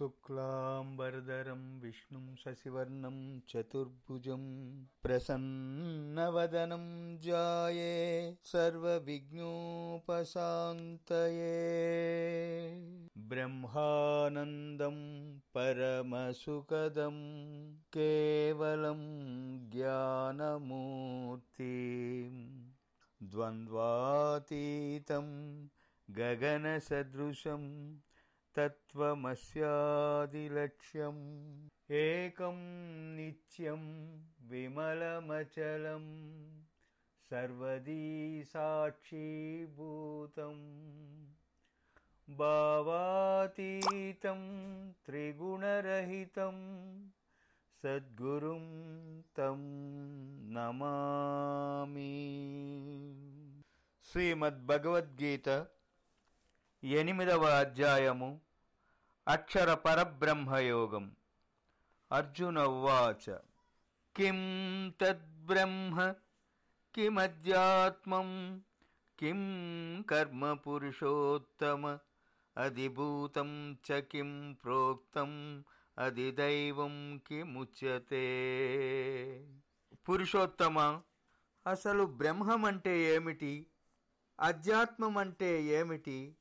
शुक्लाम्बरदरं विष्णुं शशिवर्णं चतुर्भुजं प्रसन्नवदनं जाये सर्वविघ्नोपशान्तये। ब्रह्मानन्दं परमसुखदं केवलं ज्ञानमूर्तिं। द्वन्द्वातीतं गगनसदृशम् तत्त्वमस्यादिलक्ष्यम्। एकं नित्यं विमलमचलं सर्वदी साक्षीभूतं भावातीतं त्रिगुणरहितं। सद्गुरुं तं नमामि। श्रीमद्भगवद्गीता ఎనిమిదవ అధ్యాయము. అక్షర పరబ్రహ్మయోగం. అర్జున ఉవాచ కిం తద్బ్రహ్మ? కిమధ్యాత్మం? కిం కర్మ పురుషోత్తమ? అధిభూతం చ కిం ప్రోక్తం? అధిదైవం కిముచ్యతే? పురుషోత్తమ అసలు బ్రహ్మం అంటే ఏమిటి? అధ్యాత్మం అంటే ఏమిటి?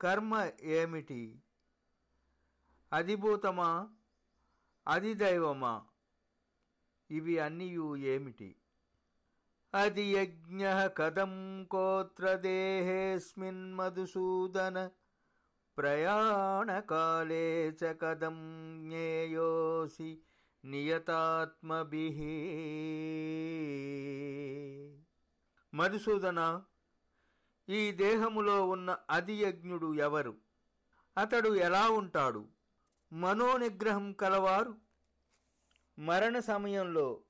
కర్మ ఏమిటి? అధిభూతమా? అధిదైవమా? ఇవి అన్నీ ఏమిటి? అది యజ్ఞ కథం కోత్ర దేహేస్మిన్ మధుసూదన ప్రయాణకాలే చ కథం జ్ఞేయోసి నియతాత్మభి. మధుసూదన ఈ దేహములో ఉన్న అధియజ్ఞుడు ఎవరు? అతడు ఎలా ఉంటాడు? మనోనిగ్రహం కలవారు? మరణ సమయంలో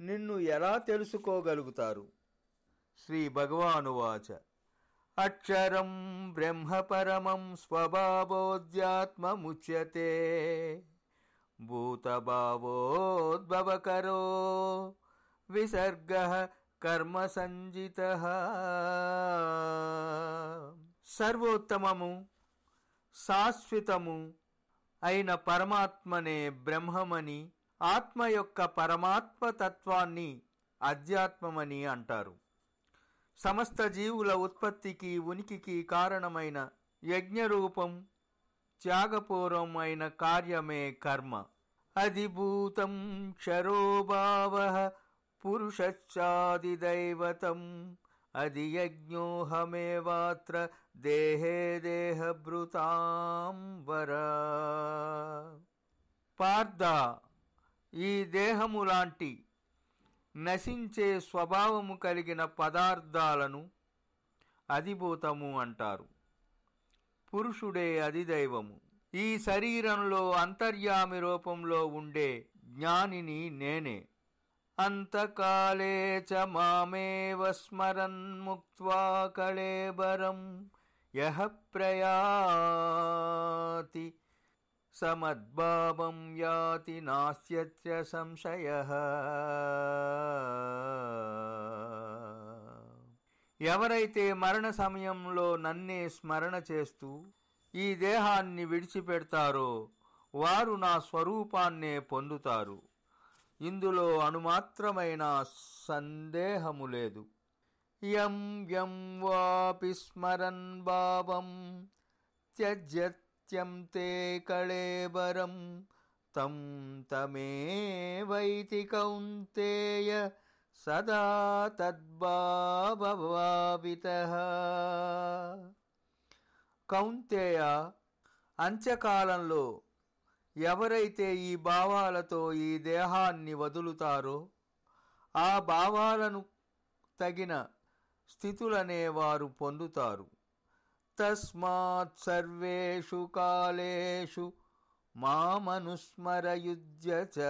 నిన్ను ఎలా తెలుసుకోగలుగుతారు? శ్రీ భగవానువాచ. అక్షరం బ్రహ్మపరమం స్వభావోద్యాత్మముచ్యతే. భూతభావోద్భవకరో. విసర్గ కర్మ సంజిత. సర్వోత్తమము శాశ్వతము అయిన పరమాత్మనే బ్రహ్మమని ఆత్మ యొక్క పరమాత్మ తత్వాన్ని అధ్యాత్మమని అంటారు. సమస్త జీవుల ఉత్పత్తికి ఉనికికి కారణమైన యజ్ఞరూపం త్యాగపూర్వం అయిన కార్యమే కర్మ. అధిభూతం క్షరోభావ. పురుషశ్చాదిదైవతం అది యజ్ఞోహమేవాత్ర దేహే దేహభృతాంబర పార్థ ఈ దేహము లాంటి నశించే స్వభావము కలిగిన పదార్థాలను అధిభూతము అంటారు. పురుషుడే అధిదైవము. ఈ శరీరంలో అంతర్యామి రూపంలో ఉండే జ్ఞానిని నేనే. అంతకాలే చ మామేవ స్మరన్ ముక్త్వా కళేబరం యహ ప్రయాతి సమద్భావం యాతి నాస్త్యత్ర సంశయ. ఎవరైతే మరణ సమయంలో నన్నే స్మరణ చేస్తూ ఈ దేహాన్ని విడిచిపెడతారో వారు నా స్వరూపాన్నే పొందుతారు. ఇందులో అణుమాత్రమైన సందేహము లేదు. యం యం వాపి స్మరన్ భావం త్యజత్యం తే కళేబరం తం తమేవైతి కౌంతేయ సదా తద్భావిత కౌంతేయ అంత్యకాలంలో ఎవరైతే ఈ భావాలతో ఈ దేహాన్ని వదులుతారో ఆ భావాలను తగిన స్థితులనే వారు పొందుతారు. తస్మాత్ సర్వేషు కాలేషు మామనుస్మరయుద్య చ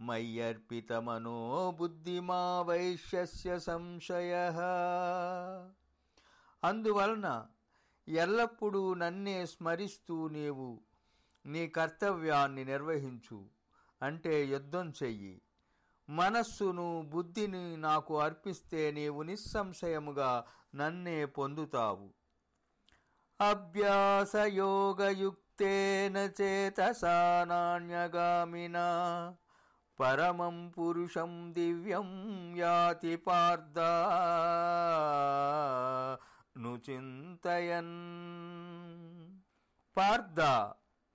మయ్యర్పితమనో బుద్ధిమా వైశ్యస్య సంశయ. అందువలన ఎల్లప్పుడూ నన్నే స్మరిస్తూ నీవు నీ కర్తవ్యాన్ని నిర్వహించు అంటే యుద్ధం చెయ్యి. మనస్సును బుద్ధిని నాకు అర్పిస్తే నీవు నిస్సంశయముగా నన్నే పొందుతావు. అభ్యాసయోగయుక్తేన చేతసా నాణ్యగామిన పరమం పురుషం దివ్యం యాతి పార్థ. నుచింతయన్. పార్థ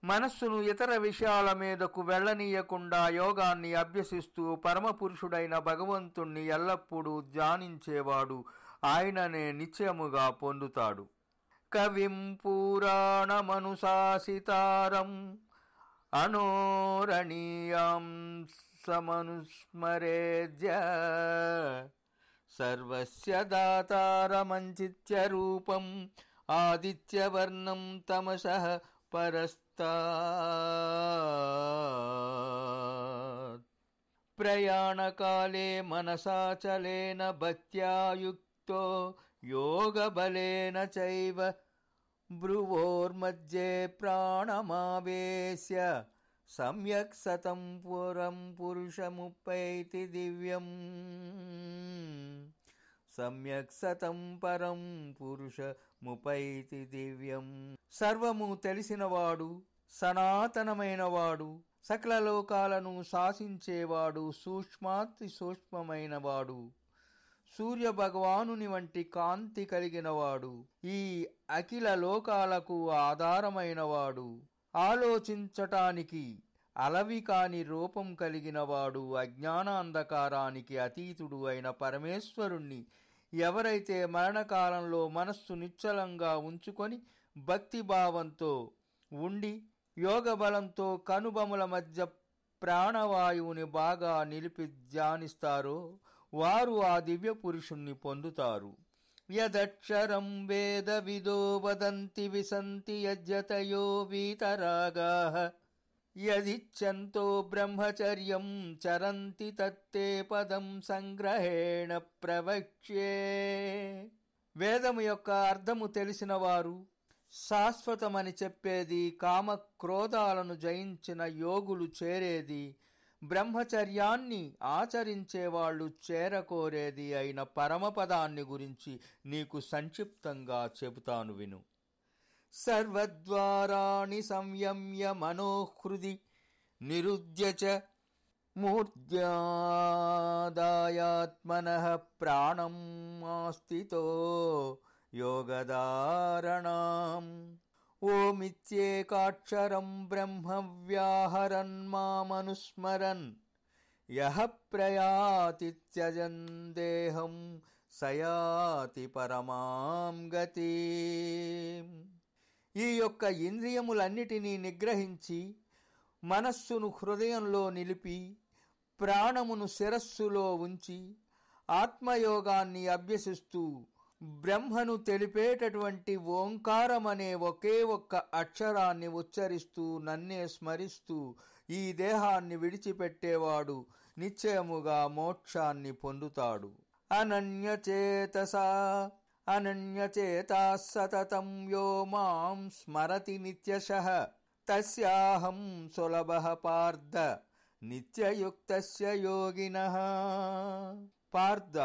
మనస్సును ఇతర విషయాల మీదకు వెళ్ళనీయకుండా యోగాన్ని అభ్యసిస్తూ పరమపురుషుడైన భగవంతుణ్ణి ఎల్లప్పుడూ ధ్యానించేవాడు ఆయననే నిత్యముగా పొందుతాడు. కవిం పురాణమనుశాసితారం అనోరణీయాం సమనుస్మరేద్య सर्वस्य दातारमञ्चित्यरूपम् आदित्यवर्णं तमसः परस्ता प्रयाणकाले मनसाचलेन भक्त्या युक्तो योगबलेन चैव ब्रुवोर्मध्ये प्राणमावेश्य सम्यक् सतं पुरं पुरुषमुपैति दिव्यम्। సమ్యక్ సతం పరం పురుషముపైతి దివ్యం. సర్వము తెలిసినవాడు సనాతనమైనవాడు సకల లోకాలను శాసించేవాడు సూక్ష్మాతి సూక్ష్మమైనవాడు. సూర్య భగవానుని వంటి కాంతి కలిగినవాడు. ఈ అఖిల లోకాలకు ఆధారమైనవాడు. ఆలోచించటానికి అలవి కాని రూపం కలిగినవాడు అజ్ఞానాంధకారానికి అతీతుడు అయిన పరమేశ్వరుణ్ణి ఎవరైతే మరణకాలంలో మనస్సు నిశ్చలంగా ఉంచుకొని భక్తిభావంతో ఉండి యోగ బలంతో కనుబముల మధ్య ప్రాణవాయువుని బాగా నిలిపి ధ్యానిస్తారో వారు ఆ దివ్య పురుషుణ్ణి పొందుతారు. యదక్షరం వేద విదో వదంతి విసంతి యజ్జతయో వీతరాగా యదిచ్చంతో బ్రహ్మచర్యం చరంతి తత్తే పదం సంగ్రహేణ ప్రవక్ష్యే. వేదము యొక్క అర్థము తెలిసిన వారు శాశ్వతమని చెప్పేది కామ క్రోధాలను జయించిన యోగులు చేరేది బ్రహ్మచర్యాన్ని ఆచరించేవాళ్ళు చేరకోరేది అయిన పరమపదాన్ని గురించి నీకు సంక్షిప్తంగా చెబుతాను విను. सर्वद्वाराणि संयम्य मनोहृदि निरुद्य च मूर्द्यादायात्मनः प्राणमास्तितो योगदारणाम् ओमित्येकाक्षरम् ब्रह्म व्याहरन् मामनुस्मरन्। यः प्रयाति त्यजन् देहम् स याति परमाम् गतिम्। ఈ యొక్క ఇంద్రియములన్నిటినీ నిగ్రహించి మనస్సును హృదయంలో నిలిపి ప్రాణమును శిరస్సులో ఉంచి ఆత్మయోగాన్ని అభ్యసిస్తూ బ్రహ్మను తెలిపేటటువంటి ఓంకారమనే ఒకే ఒక్క అక్షరాన్ని ఉచ్చరిస్తూ నన్నే స్మరిస్తూ ఈ దేహాన్ని విడిచిపెట్టేవాడు నిశ్చయముగా మోక్షాన్ని పొందుతాడు. అనన్యచేతసా అనన్యచేతా సతతం యో మాం స్మరతి నిత్యశః తస్యాహం సులభః పార్థ నిత్యయుక్తస్య యోగిన పార్థ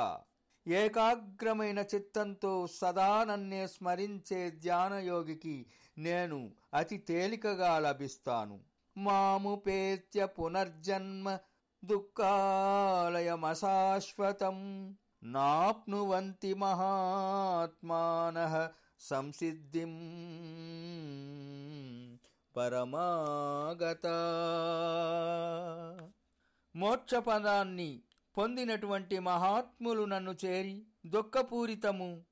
ఏకాగ్రమైన చిత్తంతో సదా నన్నే స్మరించే ధ్యానయోగికి నేను అతి తేలికగా లభిస్తాను మాముపేత్య పునర్జన్మ దుఃఖాలయమశాశ్వతం నాప్నువంతి మహాత్మాన సంసిద్ధిం పరమాగత. మోక్షపదాన్ని పొందినటువంటి మహాత్ములు నన్ను చేరి దుఃఖపూరితము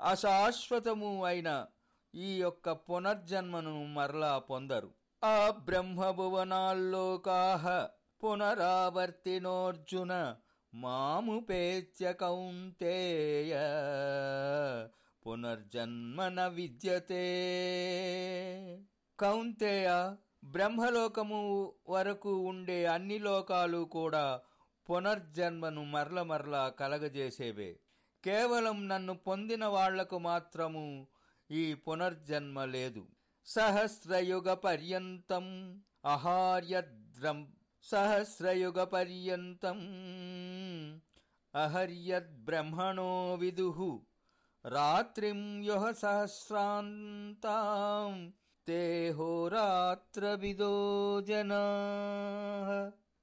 అశాశ్వతము అయిన ఈ యొక్క పునర్జన్మను మరలా పొందరు. ఆ బ్రహ్మభువనాల్లోకాహ పునరావర్తినోర్జున మాముపేత్య కౌంతేయ పునర్జన్మన విద్యతే. కౌంతేయ బ్రహ్మలోకము వరకు ఉండే అన్ని లోకాలు కూడా పునర్జన్మను మరల మరల కలగజేసేవే. కేవలం నన్ను పొందిన వాళ్ళకు మాత్రము ఈ పునర్జన్మ లేదు. సహస్రయుగ పర్యంతం అహార్యద్రం సహస్రయుగ పర్యంతం అహర్యద్బ్రహ్మణో విదుః రాత్రిం యుహ సహస్రాంతాం హోరాత్రవిదో జనా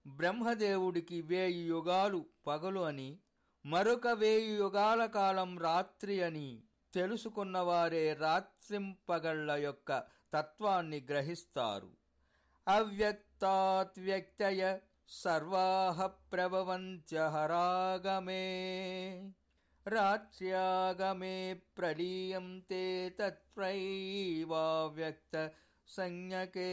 బ్రహ్మదేవుడికి వేయి యుగాలు పగలు అని మరొక వేయి యుగాల కాలం రాత్రి అని తెలుసుకున్నవారే రాత్రింపగళ్ళ యొక్క తత్వాన్ని గ్రహిస్తారు. అవ్యక్తాత్ వ్యక్తయ సర్వాహ ప్రభవంత్యహరాగమే రాత్ర్యాగమే ప్రలీయంతే తత్రైవావ్యక్త సంజ్ఞకే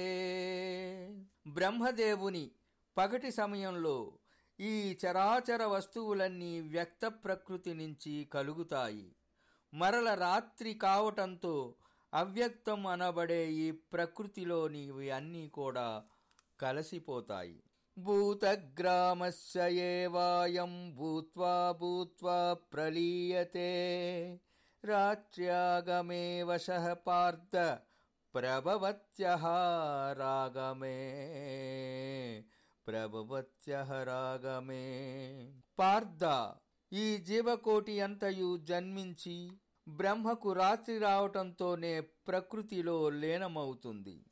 బ్రహ్మదేవుని పగటి సమయంలో ఈ చరాచర వస్తువులన్నీ వ్యక్త ప్రకృతి నుంచి కలుగుతాయి. మరల రాత్రి కావటంతో అవ్యక్తం అనబడే ఈ ప్రకృతిలోనివి అన్నీ కూడా కలసిపోతాయి. భూతగ్రామస్యేవాయం భూత్వా భూత్వా ప్రలీయతే. రాత్ర్యాగమే వశ పార్థ ప్రభవత్యః రాగమే. ప్రభవత్యః రాగమే. పార్థ ఈ జీవకోటి అంతయు జన్మించి బ్రహ్మకు రాత్రి రావటంతోనే ప్రకృతిలో లీనమవుతుంది.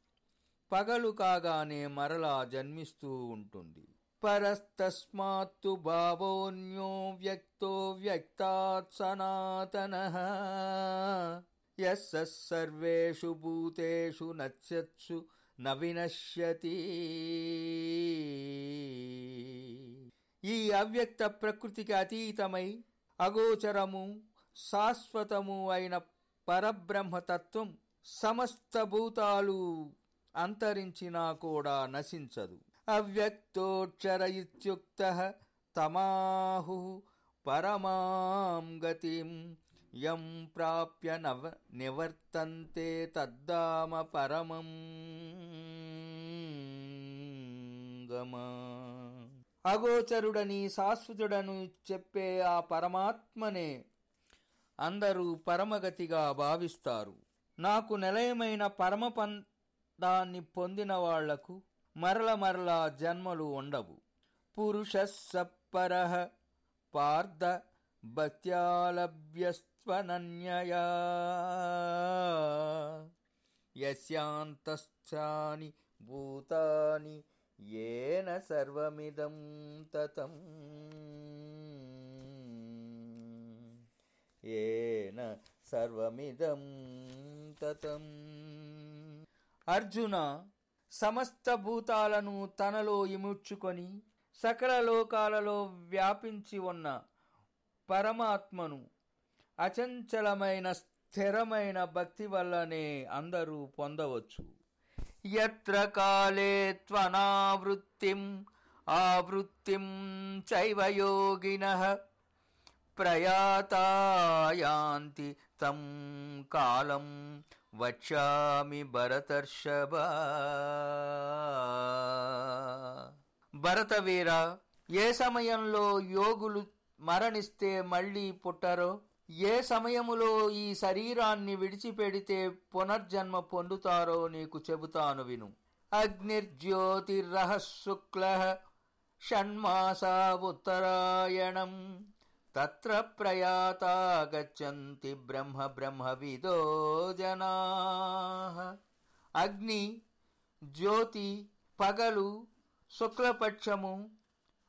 పగలు కాగానే మరలా జన్మిస్తూ ఉంటుంది. పరస్తస్మాత్తు భావోన్యో వ్యక్తో వ్యక్తాత్ సనాతన. యస్స సర్వేషు భూతేషు నశ్యత్సు నవినశ్యతి. ఈ అవ్యక్త ప్రకృతికి అతీతమై అగోచరము శాశ్వతము అయిన పరబ్రహ్మతత్వం సమస్త భూతాలు అంతరించినా కూడా నశించదు. అవ్యక్తోక్షర ఇత్యుక్త తమాహు పరమాం గతిం యం ప్రాప్య నవ నివర్తంతే తద్దామ పరమం గమా. అగోచరుడని శాశ్వతుడను చెప్పే ఆ పరమాత్మనే అందరూ పరమగతిగా భావిస్తారు. నాకు నిలయమైన పరమ పొందిన వాళ్ళకు మరల మరల జన్మలు ఉండవు. పురుష సప్పర పార్థ భక్త్యాలభ్యస్త్వనన్యయా యస్యాంతశ్చాని భూతాని ఏన సర్వమిదం తతం. ఏన సర్వమిదం తతం. అర్జున సమస్త భూతాలను తనలో ఇముడ్చుకొని సకల లోకాలలో వ్యాపించి ఉన్న పరమాత్మను అచంచలమైన స్థిరమైన భక్తి వల్లనే అందరూ పొందవచ్చు. ఎత్ర కాలే త్వనావృత్తిం ఆవృత్తిం చైవయోగిన ప్రయాతాయాంతి తం కాలం వచ్చామి భరతర్షభ భరతవీర ఏ సమయంలో యోగులు మరణిస్తే మళ్ళీ పుట్టరో? ఏ సమయములో ఈ శరీరాన్ని విడిచిపెడితే పునర్జన్మ పొందుతారో నీకు చెబుతాను విను. అగ్నిర్జ్యోతిర్రహ శుక్ల షణ్మాసా ఉత్తరాయణం. తత్ర ప్రయాతా గచ్చంతి బ్రహ్మ బ్రహ్మవిదో జనా. అగ్ని జ్యోతి పగలు శుక్లపక్షము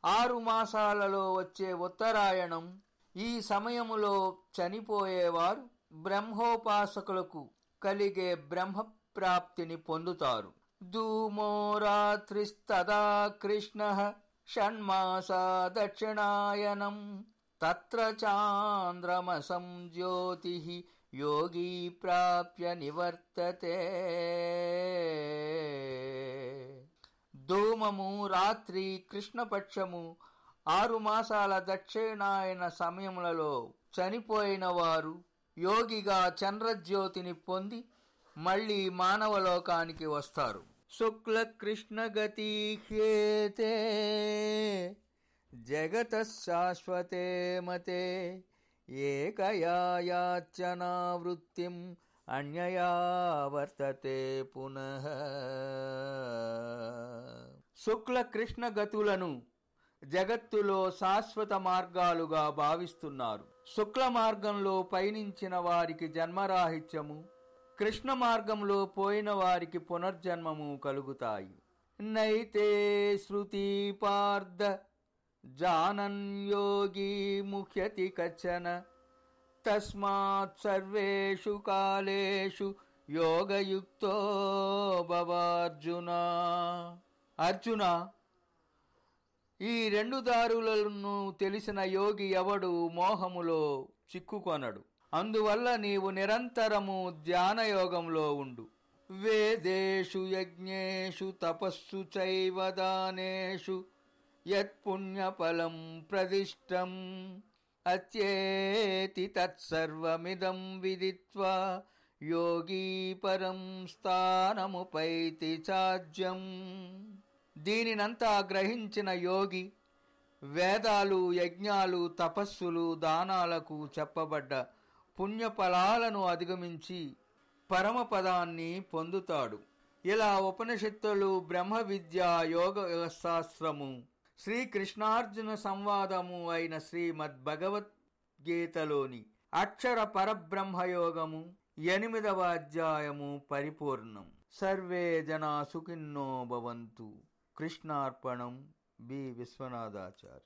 ఆరు మాసాలలో వచ్చే ఉత్తరాయణం ఈ సమయములో చనిపోయేవారు బ్రహ్మోపాసకులకు కలిగే బ్రహ్మ ప్రాప్తిని పొందుతారు. ధూమో రాత్రిస్తదా కృష్ణ షణ్మాసా దక్షిణాయనం. తత్ర చాంద్రమసం జ్యోతి యోగీ ప్రాప్య నివర్తతే. ధూమము రాత్రి కృష్ణపక్షము ఆరు మాసాల దక్షిణాయన సమయములలో చనిపోయిన వారు యోగిగా చంద్రజ్యోతిని పొంది మళ్ళీ మానవలోకానికి వస్తారు. శుక్ల కృష్ణ గతీహ్యేతే జగత శాశ్వతే మతే ఏకయాయాచనావృత్తిం అన్యయా వర్తతే పునః. శుక్ల కృష్ణ గతులను జగత్తులో శాశ్వత మార్గాలుగా భావిస్తున్నారు. శుక్ల మార్గంలో పయనించిన వారికి జన్మరాహిత్యము కృష్ణ మార్గంలో పోయిన వారికి పునర్జన్మము కలుగుతాయి. నైతే శృతి పార్థ జానన్ యోగి ముఖ్యతి కచ్చన తస్మాత్ సర్వేషు కాలేషు యోగయుక్తో భవార్జున అర్జున ఈ రెండు దారులను తెలిసిన యోగి ఎవడు? మోహములో చిక్కుకొనడు. అందువల్ల నీవు నిరంతరము ధ్యానయోగంలో ఉండు. వేదేషు యజ్ఞేషు తపస్సు చైవ దానేషు యత్పుణ్యఫలం ప్రదిష్టం అత్యేతి తత్సర్వమిదం విదిత్వా యోగీ పరం స్థానముపైతి చాజ్యం దీనినంతా గ్రహించిన యోగి వేదాలు యజ్ఞాలు తపస్సులు దానాలకు చెప్పబడ్డ పుణ్యఫలాలను అధిగమించి పరమపదాన్ని పొందుతాడు. ఇలా ఉపనిషత్తులు బ్రహ్మ విద్య యోగ శాస్త్రము శ్రీకృష్ణార్జున సంవాదము అయిన శ్రీమద్భగవద్గీతలోని అక్షర పరబ్రహ్మయోగము ఎనిమిదవ అధ్యాయము పరిపూర్ణం. సర్వే జనా సుఖిన్నో భవంతు. కృష్ణార్పణం బి విశ్వనాథాచారి